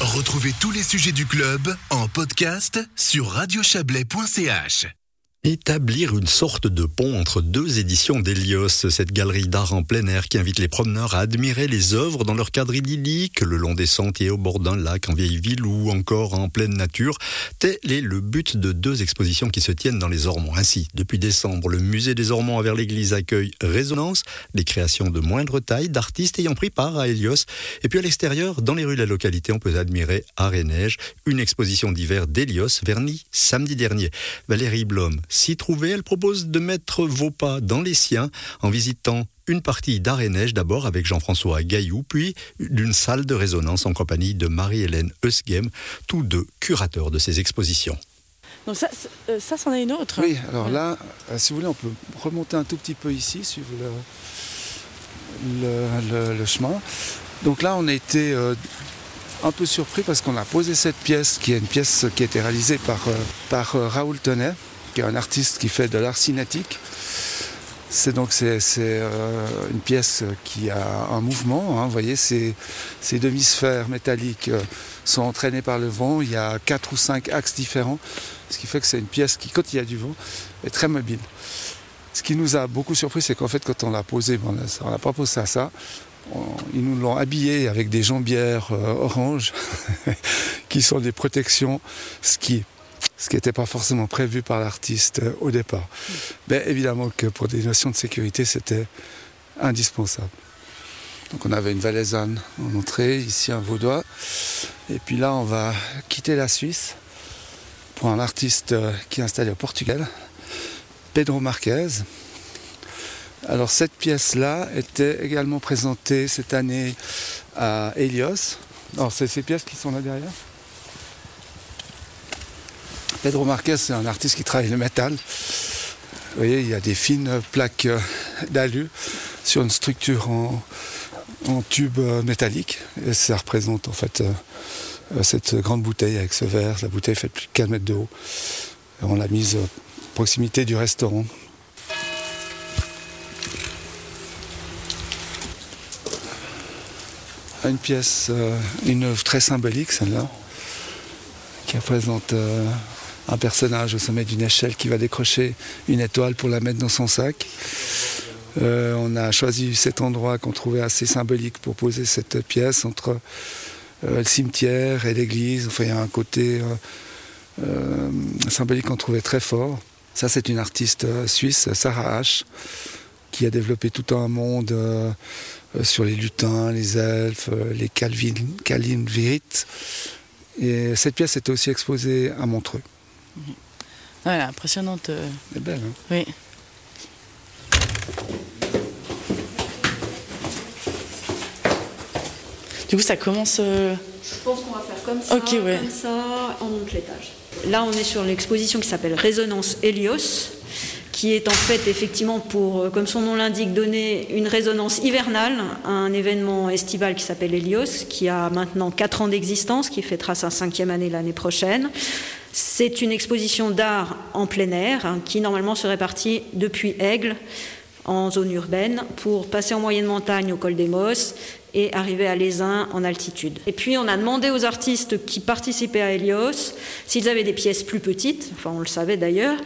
Retrouvez tous les sujets du club en podcast sur radiochablais.ch. Établir une sorte de pont entre deux éditions d'Hélios, cette galerie d'art en plein air qui invite les promeneurs à admirer les œuvres dans leur cadre idyllique, le long des sentiers au bord d'un lac en vieille ville ou encore en pleine nature. Tel est le but de deux expositions qui se tiennent dans les Ormonts. Ainsi, depuis décembre, le musée des Ormonts vers l'église accueille Résonance, des créations de moindre taille d'artistes ayant pris part à Hélios. Et puis à l'extérieur, dans les rues de la localité, on peut admirer Art et Neige, une exposition d'hiver d'Hélios vernie samedi dernier. Valérie Blom, s'y trouver, elle propose de mettre vos pas dans les siens en visitant une partie d'art et neige d'abord avec Jean-François Gaillou, puis d'une salle de résonance en compagnie de Marie-Hélène Eusgem, tous deux curateurs de ces expositions. Donc ça, euh, ça c'en est une autre. Oui, alors là, euh, si vous voulez, on peut remonter un tout petit peu ici, suivre le, le, le, chemin. Donc là, on a été euh, un peu surpris parce qu'on a posé cette pièce, qui est une pièce qui a été réalisée par, par Raoul Tonnet, qui est un artiste qui fait de l'art cinétique. C'est donc c'est, euh, une pièce qui a un mouvement. Hein. vous voyez, ces, demi-sphères métalliques euh, sont entraînées par le vent. Il y a quatre ou cinq axes différents, ce qui fait que c'est une pièce qui, quand il y a du vent, est très mobile. Ce qui nous a beaucoup surpris, c'est qu'en fait, quand on l'a posé, on n'a pas posé à ça. ils nous l'ont habillé avec des jambières euh, oranges, qui sont des protections ski ce qui n'était pas forcément prévu par l'artiste euh, au départ. Mais évidemment que pour des notions de sécurité, c'était indispensable. Donc on avait une valaisanne en entrée, ici un vaudois. Et puis là, on va quitter la Suisse pour un artiste euh, qui est installé au Portugal, Pedro Marquez. Alors cette pièce-là était également présentée cette année à Helios. Alors c'est ces pièces qui sont là derrière? Pedro Marquez, c'est un artiste qui travaille le métal. Vous voyez, il y a des fines plaques euh, d'alu sur une structure en, tube euh, métallique. Et ça représente en fait euh, cette grande bouteille avec ce verre. La bouteille fait plus de 4 mètres de haut. on l'a mise à proximité du restaurant. Une pièce, une œuvre très symbolique, celle-là, qui représente un personnage au sommet d'une échelle qui va décrocher une étoile pour la mettre dans son sac. Euh, on a choisi cet endroit qu'on trouvait assez symbolique pour poser cette pièce entre euh, le cimetière et l'église. Enfin, il y a un côté euh, symbolique qu'on trouvait très fort. Ça, c'est une artiste suisse, Sarah H., qui a développé tout un monde sur les lutins, les elfes, les Calvin, Et cette pièce était aussi exposée à Montreux. Voilà, impressionnante. Euh. Elle est belle, hein Oui. Du coup, ça commence. Euh, Je pense qu'on va faire comme ça, comme ça, on monte l'étage. Là, on est sur l'exposition qui s'appelle Résonance Helios, qui est en fait effectivement pour, euh, comme son nom l'indique, donner une résonance hivernale à un événement estival qui s'appelle Helios, qui a maintenant 4 ans d'existence, qui fêtera sa cinquième année l'année prochaine. C'est une exposition d'art en plein air hein, qui normalement serait partie depuis Aigle en zone urbaine pour passer en moyenne montagne au col des Mosses et arriver à Lézin en altitude. Et puis on a demandé aux artistes qui participaient à Helios s'ils avaient des pièces plus petites, enfin on le savait d'ailleurs,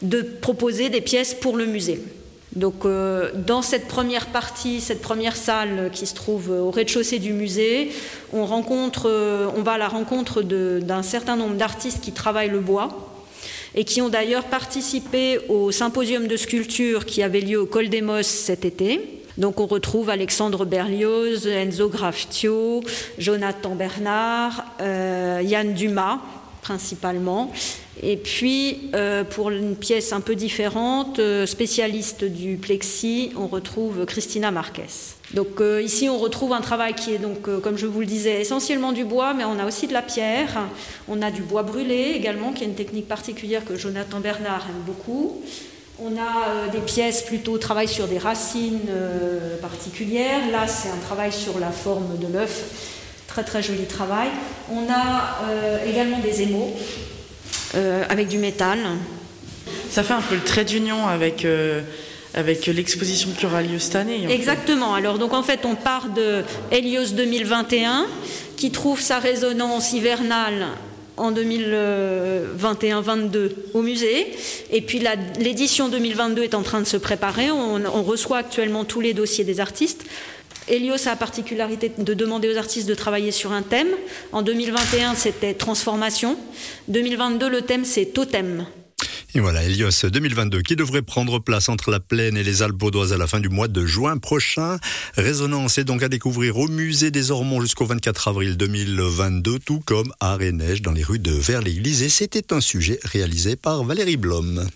de proposer des pièces pour le musée. Donc, euh, dans cette première partie, cette première salle qui se trouve au rez-de-chaussée du musée, on, euh, va à la rencontre d'un certain nombre d'artistes qui travaillent le bois et qui ont d'ailleurs participé au symposium de sculpture qui avait lieu au Col des Mosses cet été. Donc on retrouve Alexandre Berlioz, Enzo Graftio, Jonathan Bernard, euh, Yann Dumas principalement, et puis, euh, pour une pièce un peu différente, euh, spécialiste du plexi, on retrouve Christina Marquez. Donc euh, ici, on retrouve un travail qui est donc, comme je vous le disais, essentiellement du bois, mais on a aussi de la pierre. On a du bois brûlé également, qui est une technique particulière que Jonathan Bernard aime beaucoup. On a des pièces plutôt travail sur des racines particulières. Là, c'est un travail sur la forme de l'œuf. Très très joli travail. On a également des émaux avec du métal. Ça fait un peu le trait d'union avec, euh, avec l'exposition qui aura lieu cette année. Exactement. Alors donc en fait on part de Helios 2021 qui trouve sa résonance hivernale en 2021-22 au musée. Et puis l'édition 2022 est en train de se préparer. On, on, reçoit actuellement tous les dossiers des artistes. Helios a la particularité de demander aux artistes de travailler sur un thème. En 2021, c'était transformation. 2022, le thème, c'est totem. Et voilà, Helios 2022 qui devrait prendre place entre la plaine et les Alpes baudoises à la fin du mois de juin prochain. Résonance est donc à découvrir au musée des Ormonts jusqu'au 24 avril 2022, tout comme et Neige dans les rues de Vers-l'Église. Et c'était un sujet réalisé par Valérie Blom.